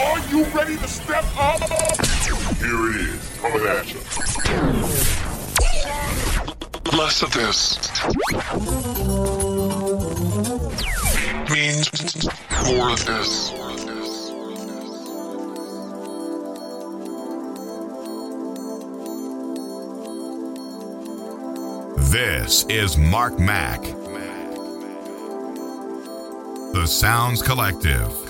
Are you ready to step up? Here it is, coming at you. Less of this means more of this. This is Mark Mac. The Sounds Collective.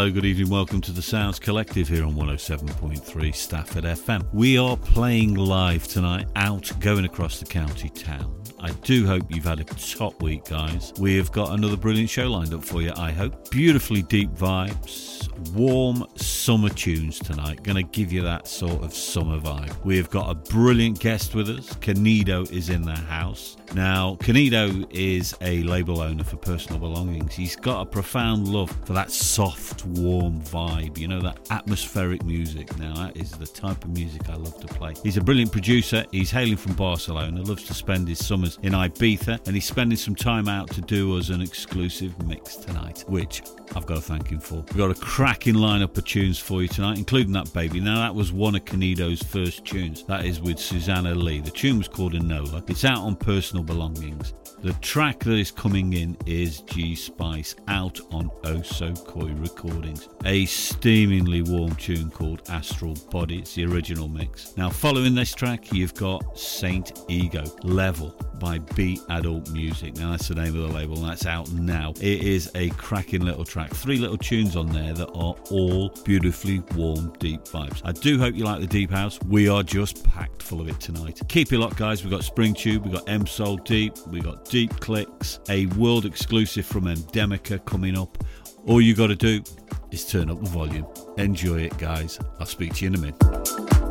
Hello, good evening, welcome to the Sounds Collective here on 107.3 Stafford FM. We are playing live tonight out going across the county town. I do hope you've had a top week, guys. We have got another brilliant show lined up for you, I hope. Beautifully deep vibes, warm summer tunes tonight. Going to give you that sort of summer vibe. We have got a brilliant guest with us. Kanedo is in the house. Now, Kanedo is a label owner for personal belongings. He's got a profound love for that soft, warm vibe, you know, that atmospheric music. Now, that is the type of music I love to play. He's a brilliant producer. He's hailing from Barcelona, loves to spend his summers in Ibiza, and he's spending some time out to do us an exclusive mix tonight, which I've got to thank him for. We've got a cracking lineup of tunes for you tonight, including that baby. Now, that was one of Kanedo's first tunes. That is with Susana Lee. The tune was called Enola. It's out on Personal Belongings. The track that is coming in is G Spice out on Oh So Coy Recordings. A steamingly warm tune called Astral Body. It's the original mix. Now, following this track, you've got Saint Ego Level by Be Adult Music. Now, that's the name of the label, and that's out now. It is a cracking little track. Three little tunes on there that are all beautifully warm, deep vibes. I do hope you like the deep house. We are just packed full of it tonight. Keep it locked, guys. We've got Springtube, we've got M-Sol Deep, we've got Deep Clicks, a world exclusive from Endemica coming up. All you got to do is turn up the volume. Enjoy it, guys. I'll speak to you in a minute.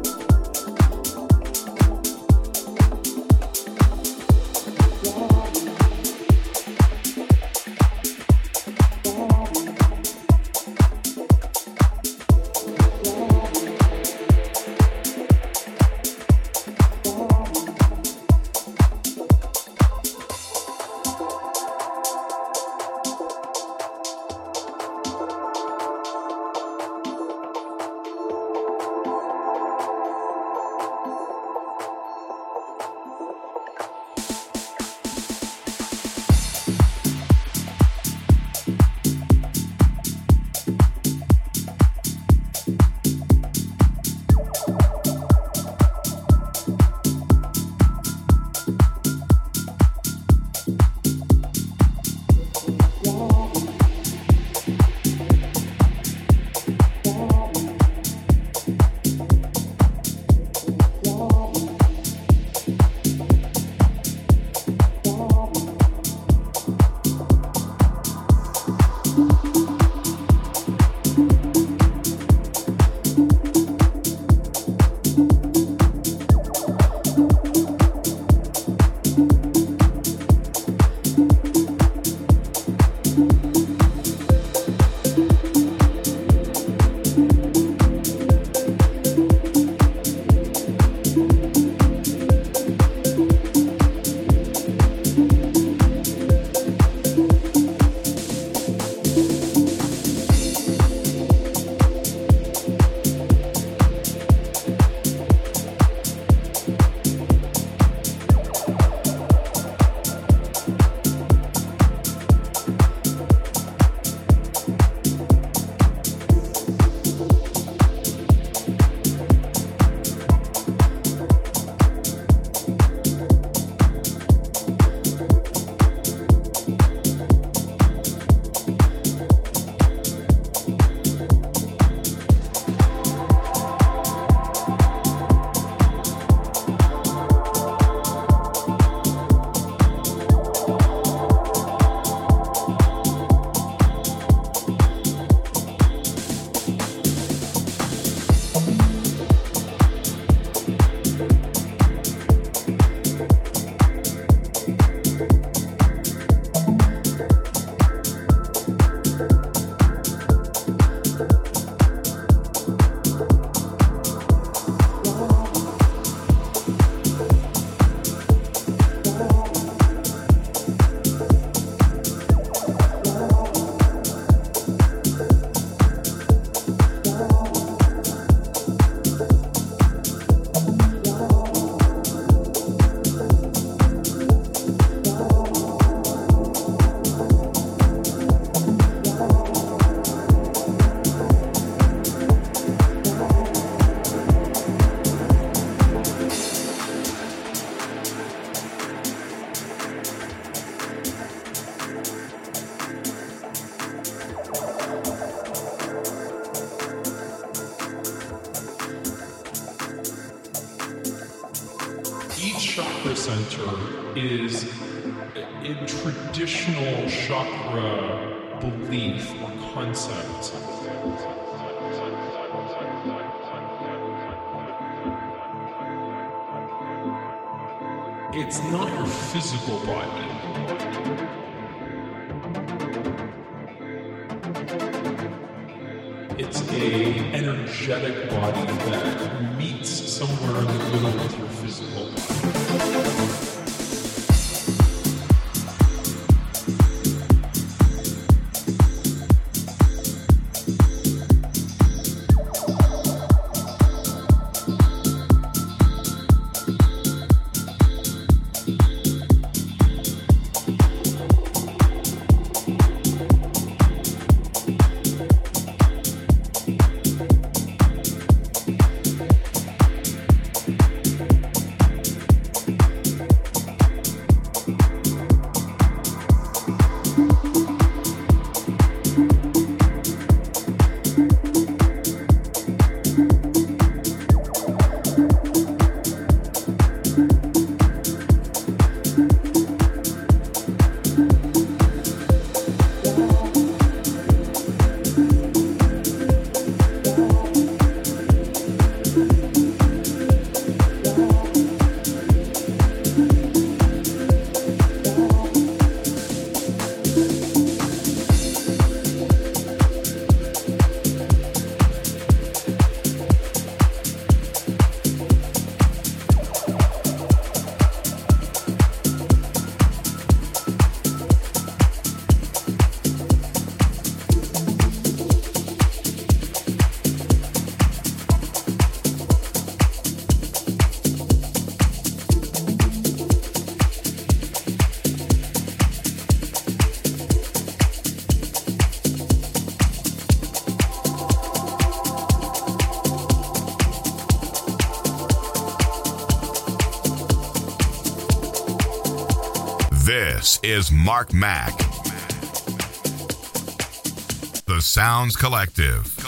It's not your physical body. It's a energetic body that meets somewhere in the middle with your physical body. Is Mark Mac. The Sounds Collective.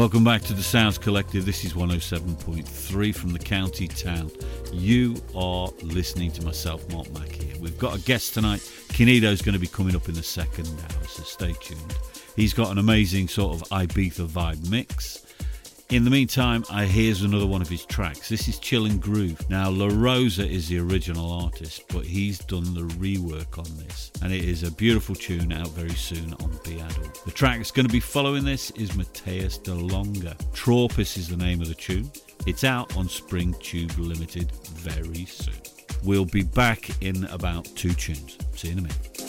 Welcome back to the Sounds Collective. This is 107.3 from the county town. You are listening to myself, Mark Mac here. We've got a guest tonight. Kanedo's going to be coming up in the second hour, so stay tuned. He's got an amazing sort of Ibiza vibe mix. In the meantime, I here's another one of his tracks. This is Chill and Groove. Now, La Rosa is the original artist, but he's done the rework on this, and it is a beautiful tune out very soon on Beadle. The track that's going to be following this is Mateus de Longa. Thraupis is the name of the tune. It's out on Springtube Limited very soon. We'll be back in about two tunes. See you in a minute.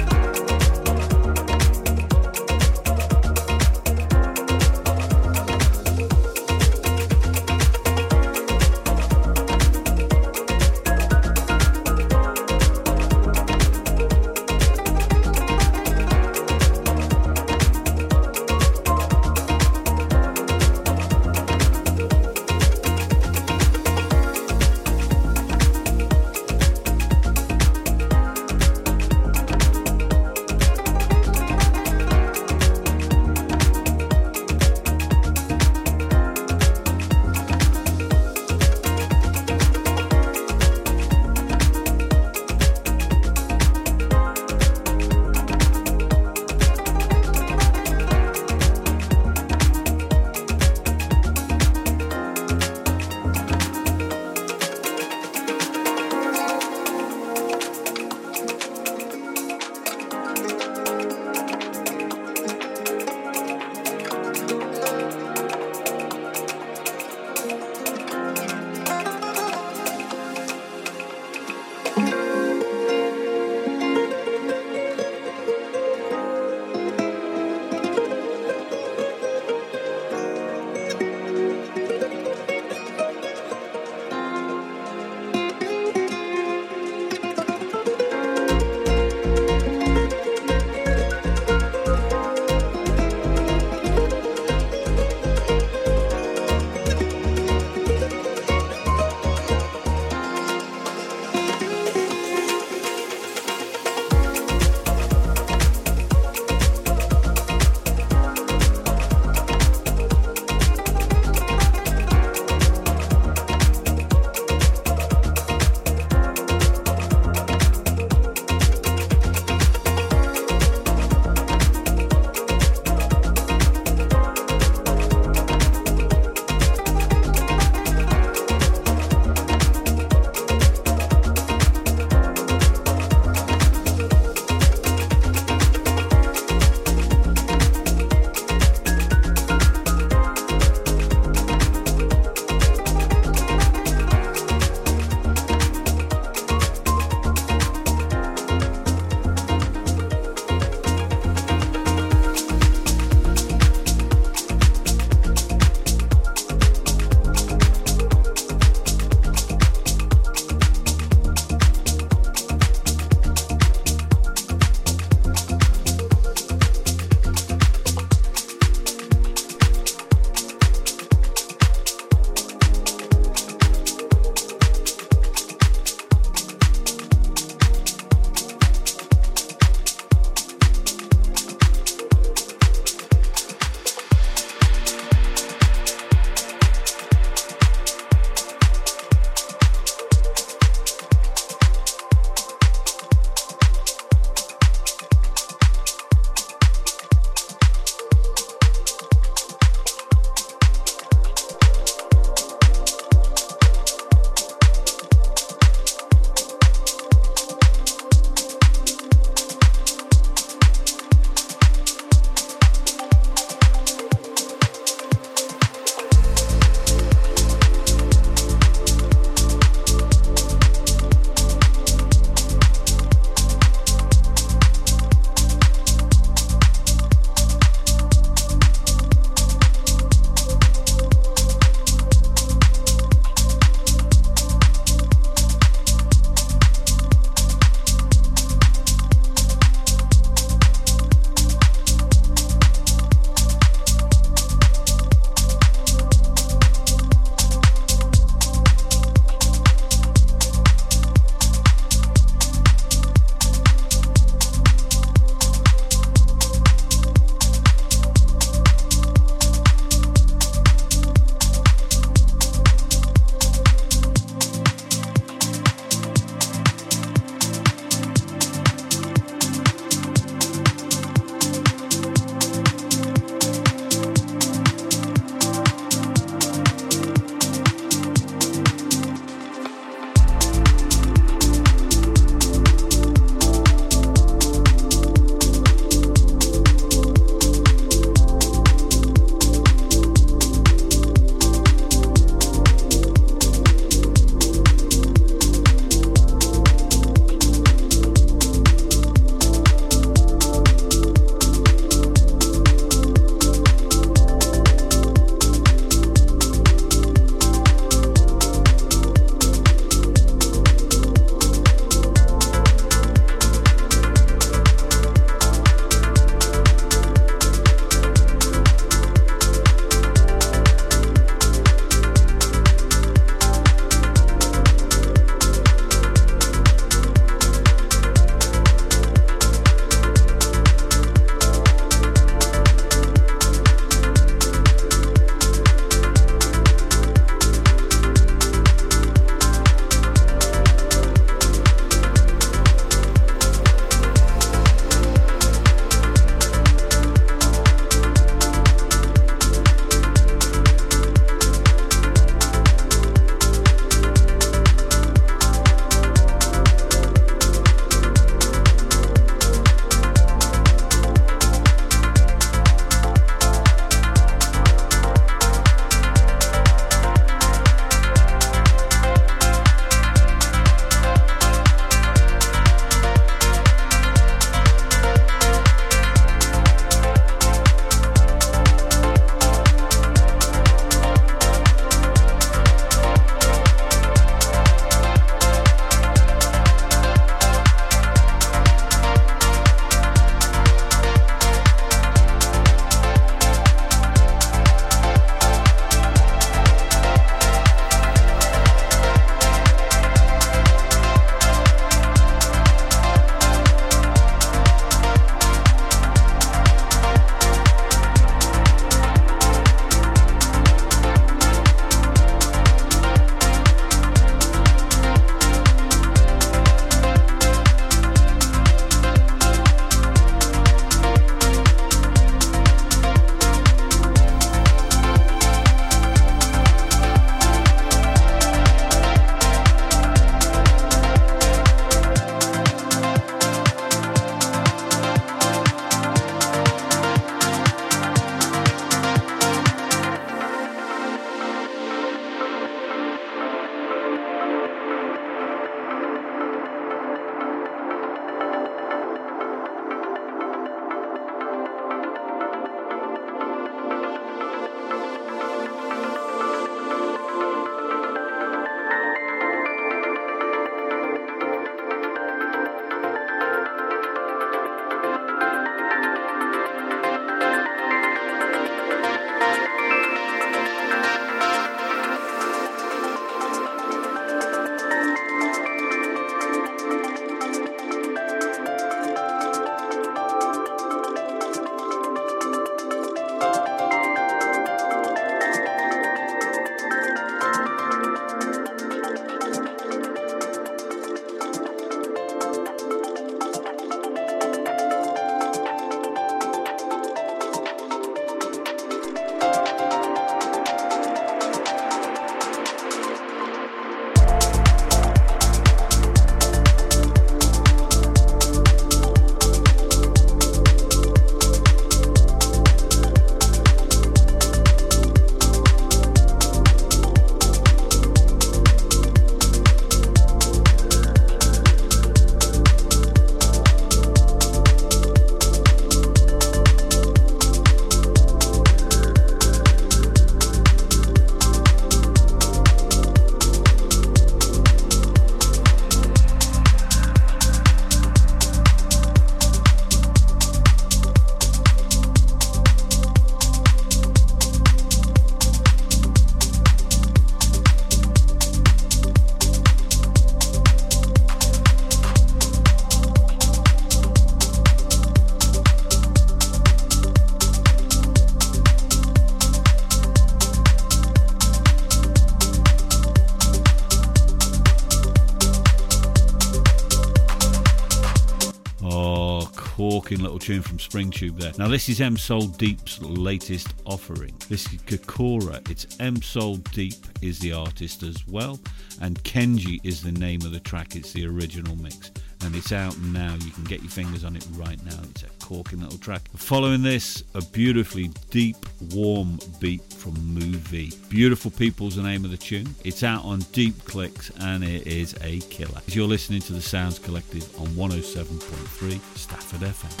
Tune from Springtube there. Now, this is M-Sol Deep's latest offering. This is Kakura. It's M-Sol Deep is the artist as well, and Kenja is the name of the track. It's the original mix and it's out now. You can get your fingers on it right now. It's a corking little track. Following this, a beautifully deep, warm beat from Moo V. Beautiful People's the name of the tune. It's out on Deep Clicks and it is a killer. As You're listening to the Sounds Collective on 107.3 Stafford FM.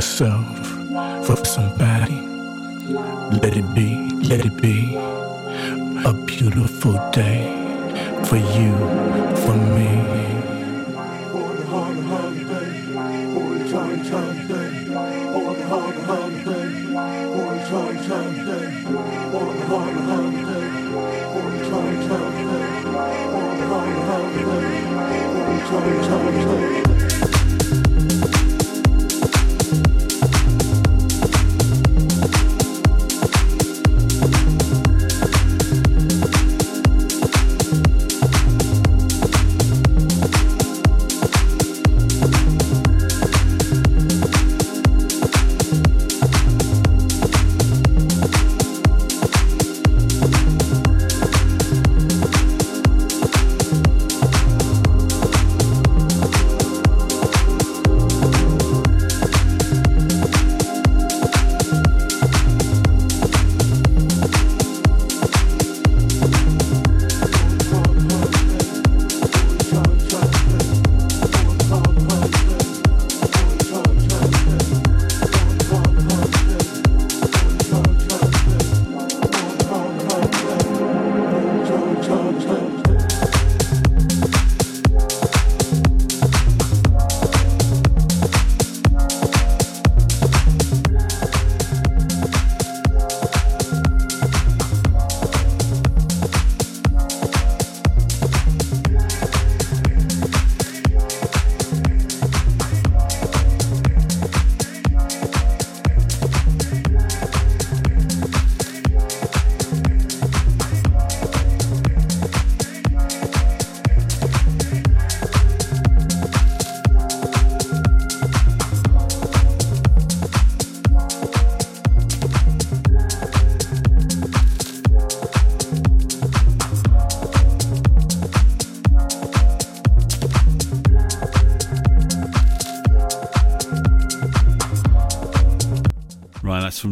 Yourself, for somebody. Let it be, let it be a beautiful day for you, for me.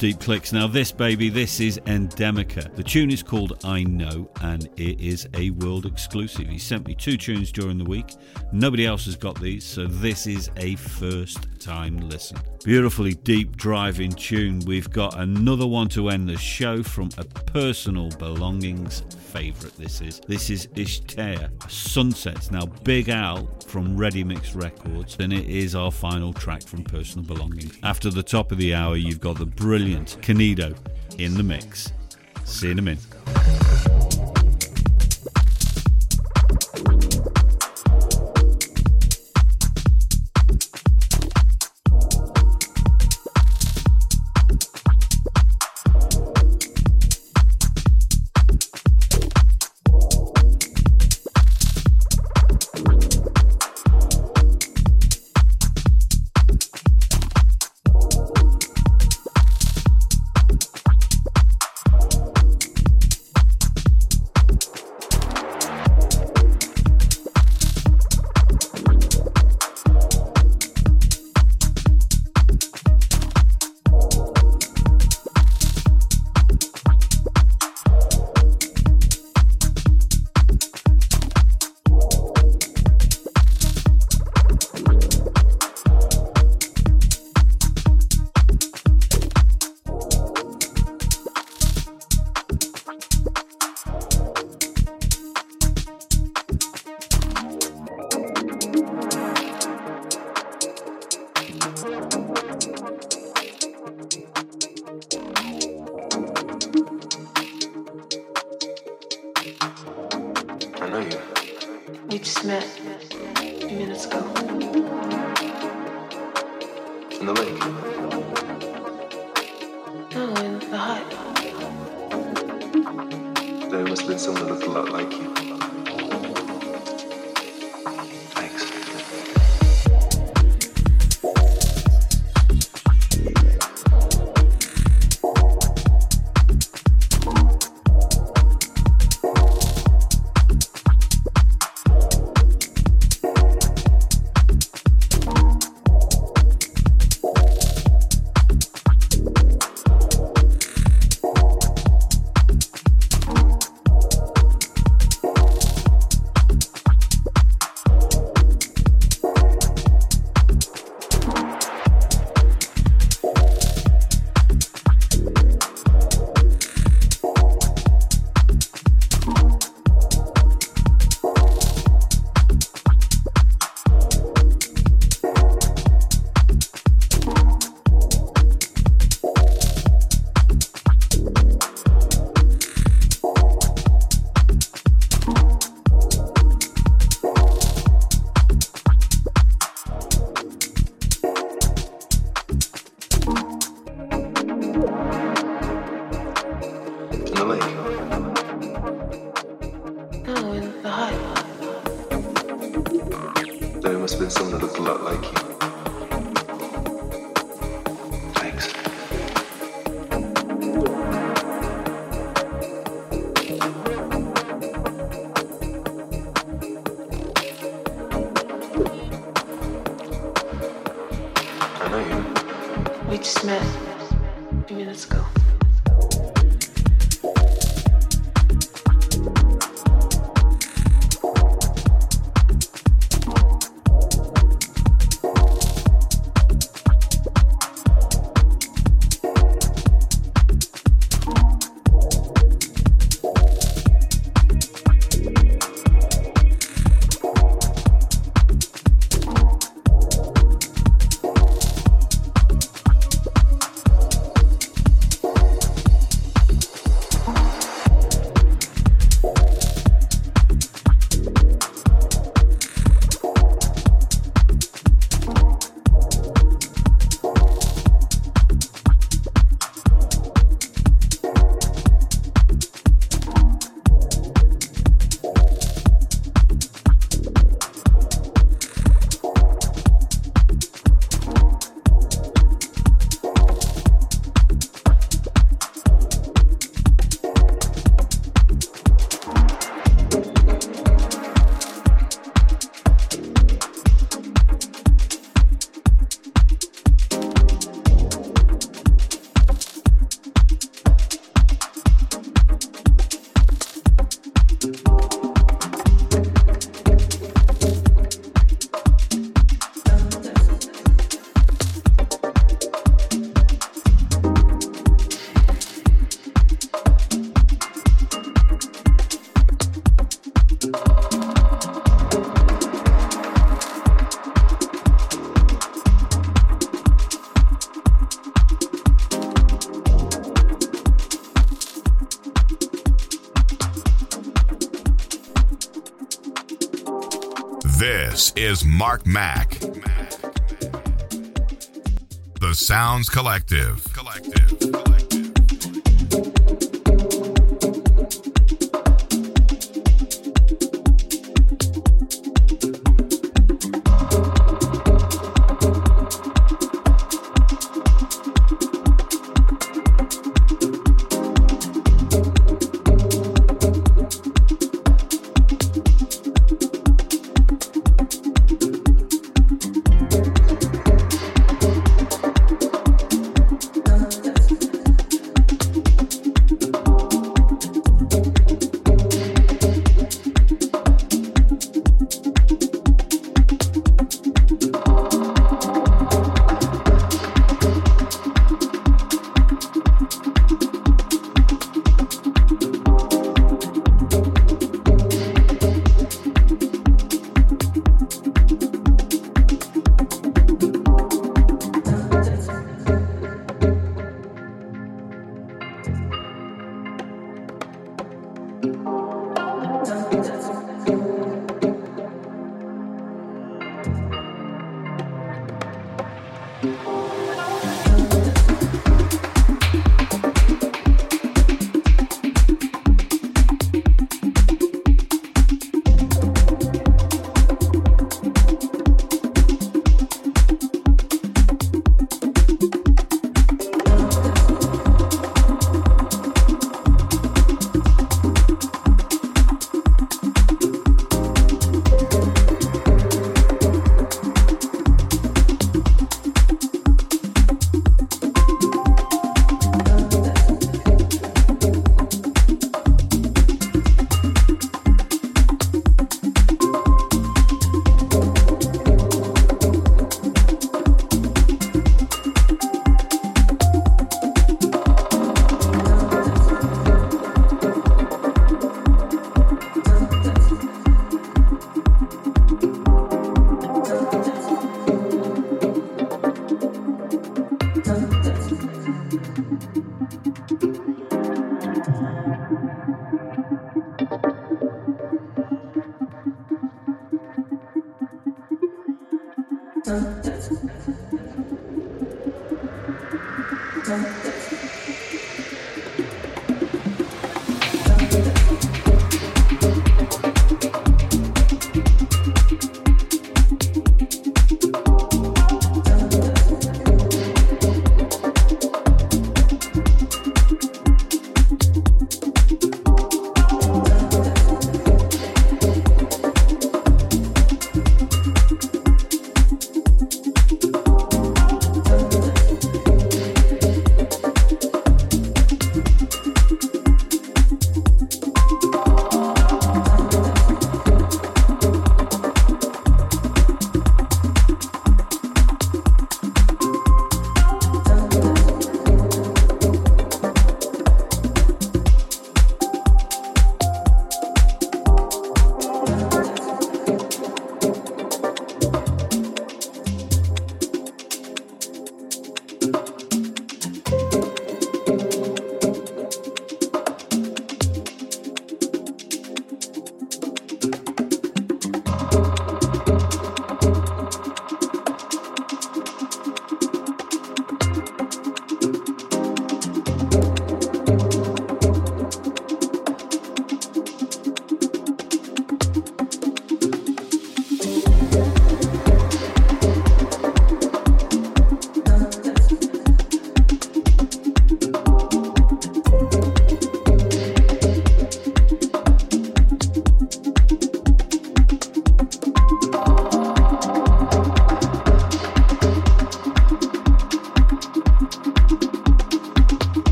Deep Clicks. Now, this baby, this is Endemica. The tune is called I Know, and it is a world exclusive. He sent me two tunes during the week. Nobody else has got these, so this is a first time listen. Beautifully deep driving tune. We've got another one to end the show from a personal belongings favourite. This is this is Istia Sunsets. Now Big Al from Ready Mix Records, and it is our final track from Personal Belongings. After the top of the hour, you've got the brilliant Kanedo in the mix. See you in a minute. Is Mark Mac. The Sounds Collective.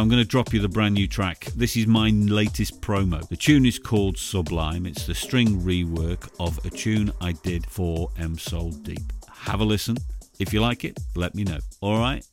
I'm going to drop you the brand new track. This is my latest promo. The tune is called Sublime. It's the string rework of a tune I did for M-Sol Deep. Have a listen. If you like it, let me know. All right?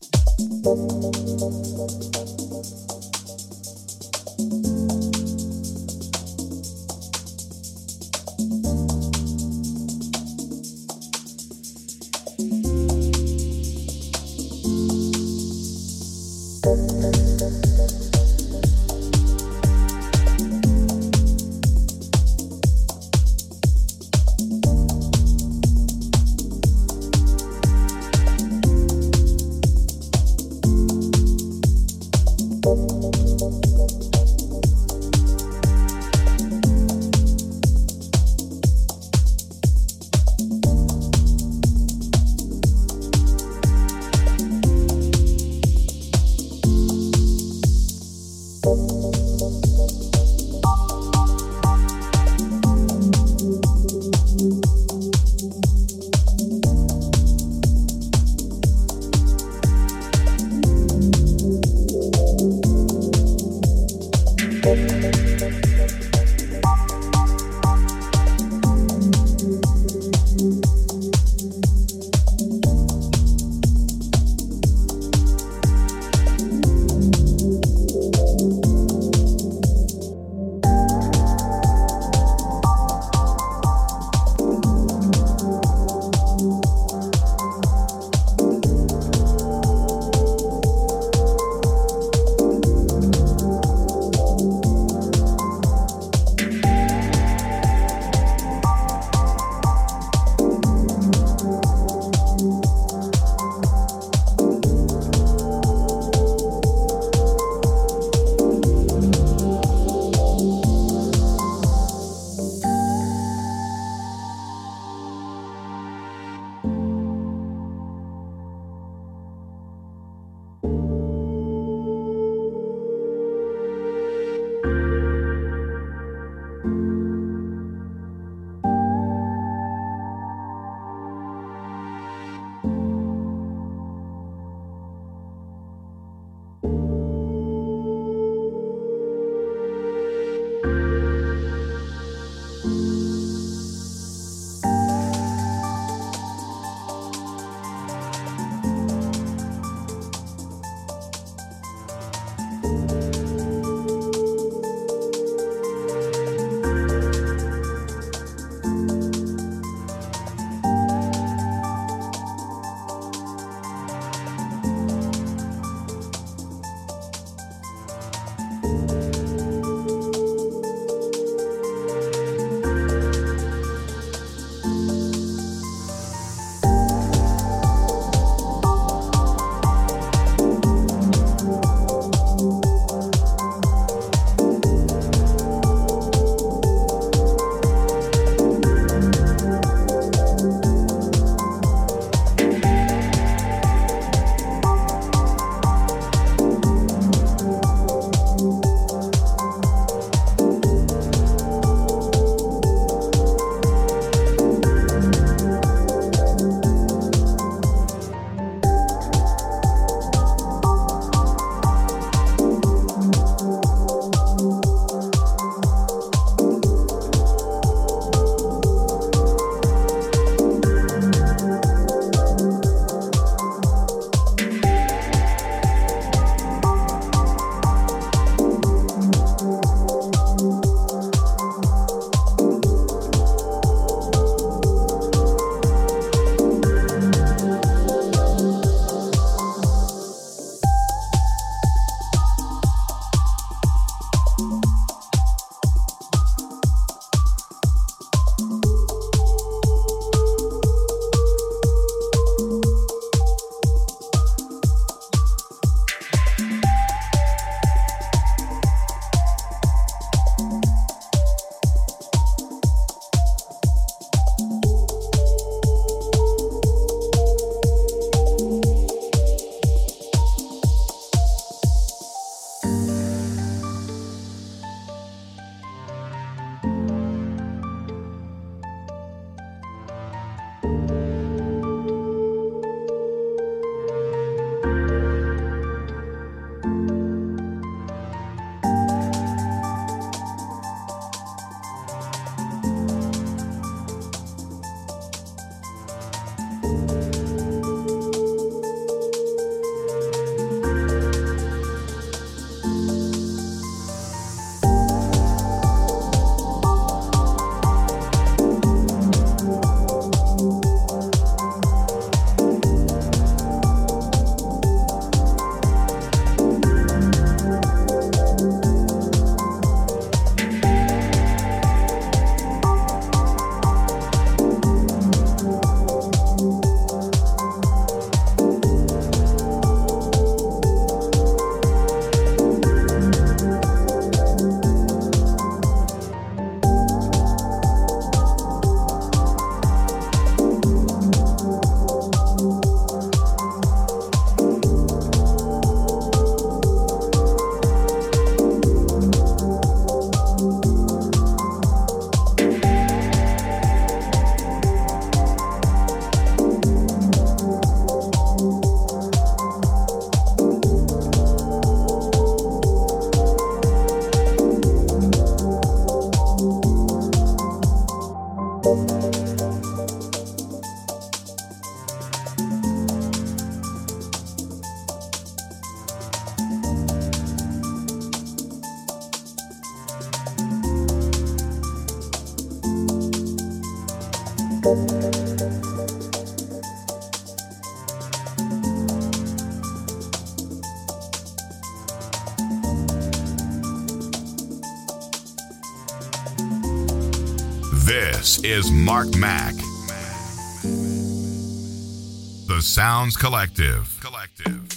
Is Mark Mac. The Sounds Collective. Collective.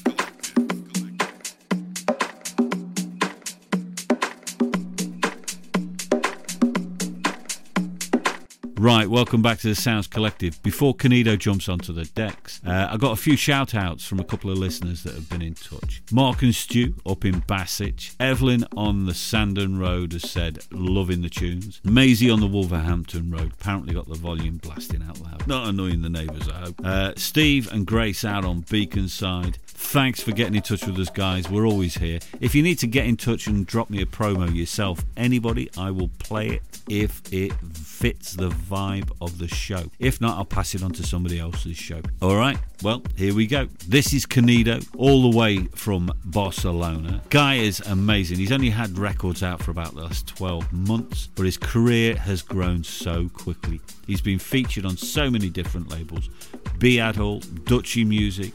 Right, welcome back to the Sounds Collective. Before Kanedo jumps onto the decks, uh, I got a few shout outs from a couple of listeners that have been in touch. Mark and Stu up in Bassett. Evelyn on the Sandon Road has said, loving the tunes. Maisie on the Wolverhampton Road apparently got the volume blasting out loud. Not annoying the neighbours, I hope. Uh, Steve and Grace out on Beaconside. Thanks for getting in touch with us, guys. We're always here. If you need to get in touch and drop me a promo yourself, anybody, I will play it if it fits the vibe of the show. If not, I'll pass it on to somebody else's show. All right, well, here we go. This is Kanedo, all the way from Barcelona. Guy is amazing. He's only had records out for about the last 12 months, but his career has grown so quickly. He's been featured on so many different labels Be Adult, Dutchie Music,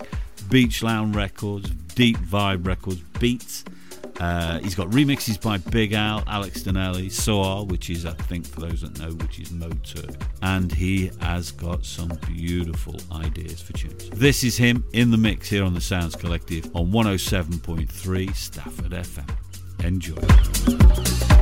Beach Lounge Records, Deepvibe Records, BEATZ. Uh, he's got remixes by Big Al, Alex Daniell, Soar, which is, I think, for those that know, which is Moe Turk. And he has got some beautiful ideas for tunes. This is him in the mix here on the Sounds Collective on 107.3 Stafford FM. Enjoy.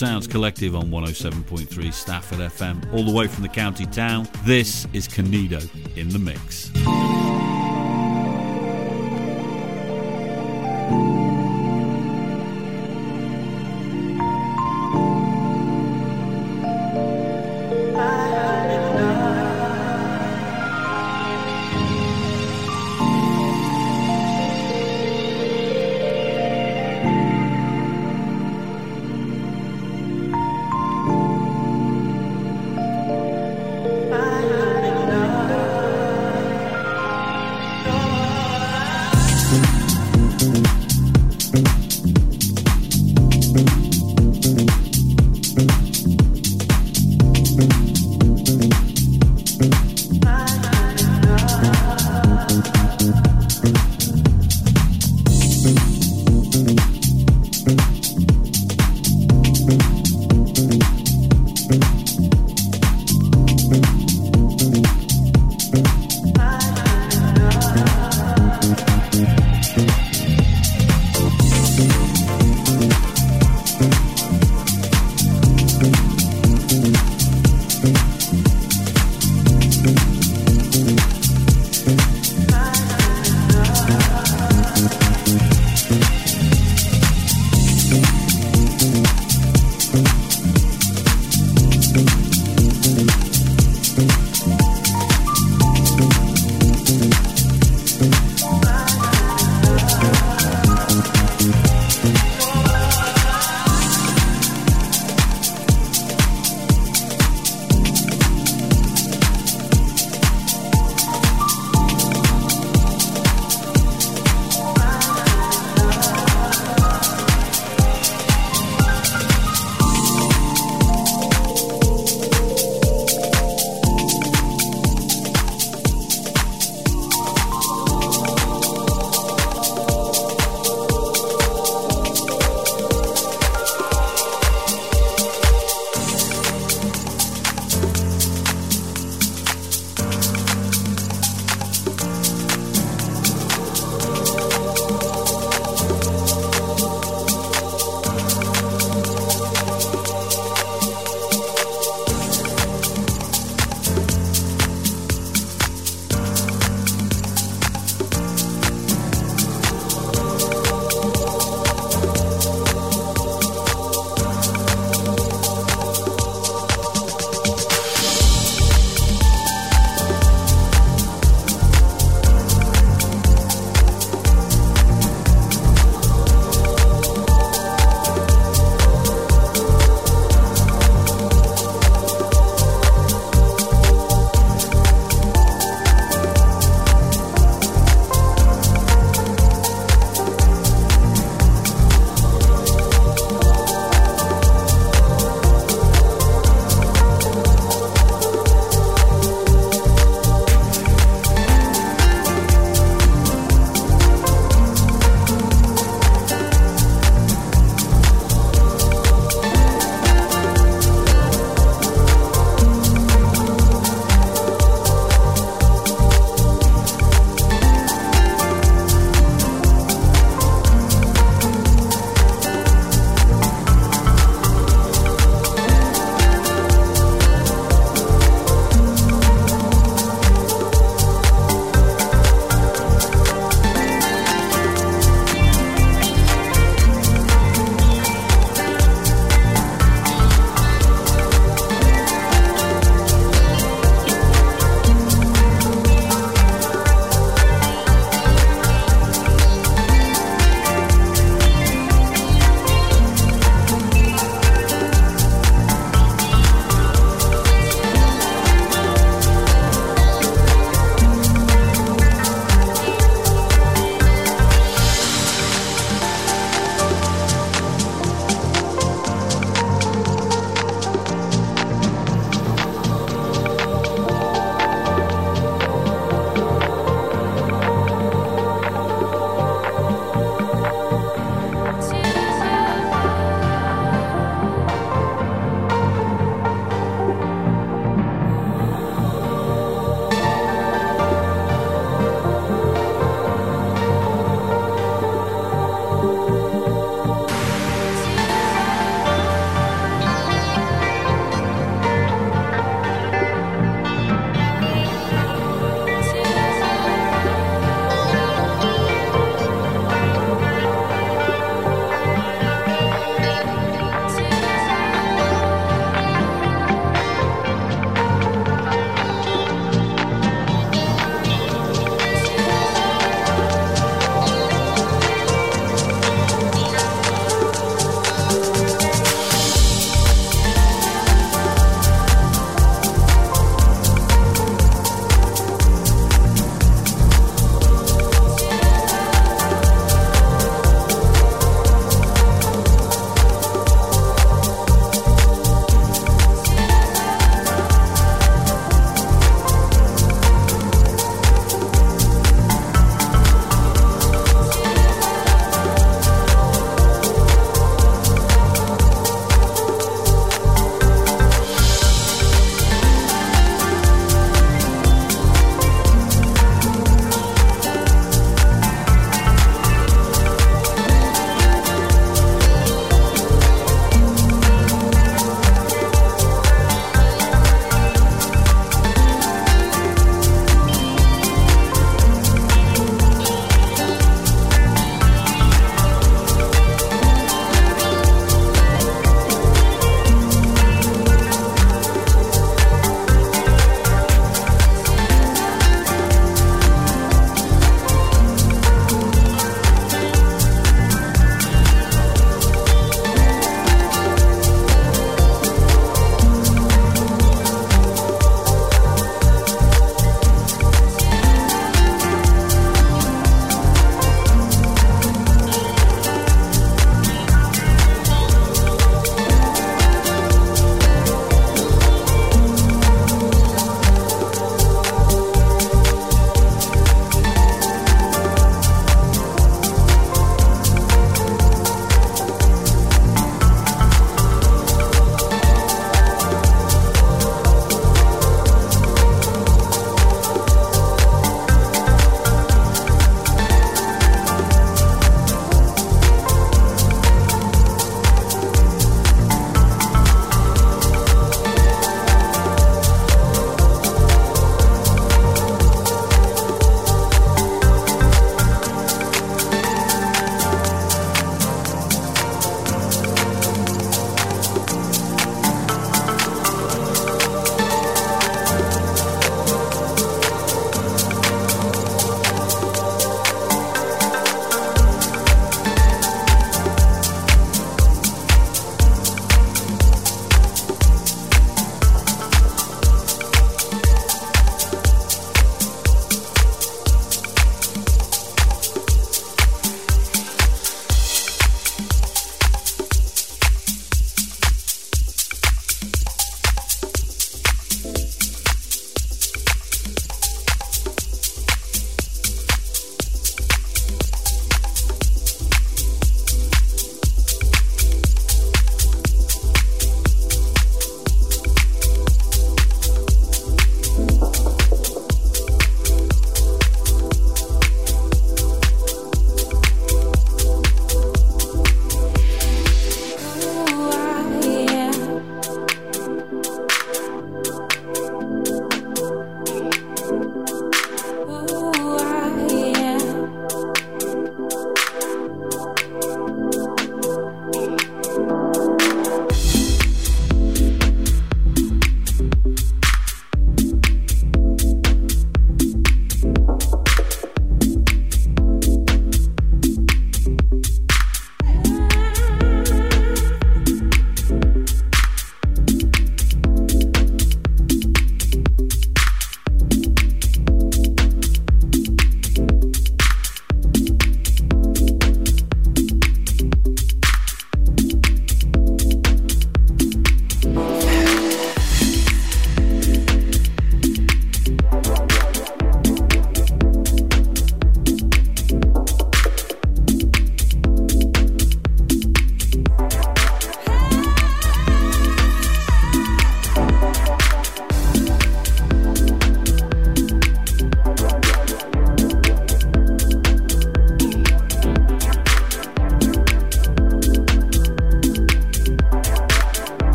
Sounds Collective on 107.3 Stafford FM, all the way from the county town. This is Kanedo in the mix.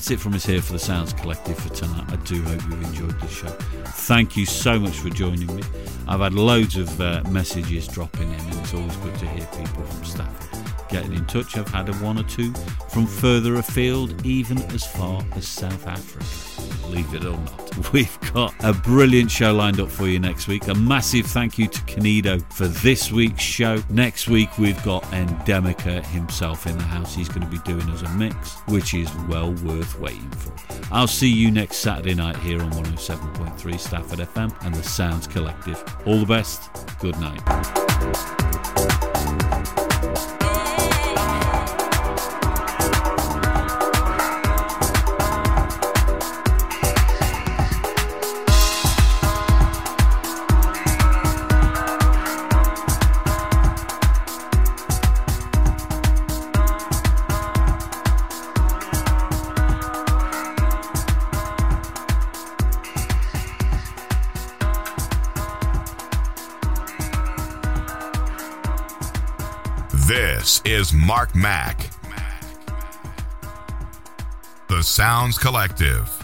That's it from us here for the Sounds Collective for tonight. I do hope you've enjoyed the show. Thank you so much for joining me. I've had loads of uh, messages dropping in, and it's always good to hear people from Stafford getting in touch. I've had a one or two from further afield, even as far as South Africa. Believe it or not, we've got a brilliant show lined up for you next week. A massive thank you to Kanedo for this week's show. Next week, we've got Endemica himself in the house. He's going to be doing us a mix, which is well worth waiting for. I'll see you next Saturday night here on 107.3 Stafford FM and the Sounds Collective. All the best. Good night. Mark Mac. The Sounds Collective.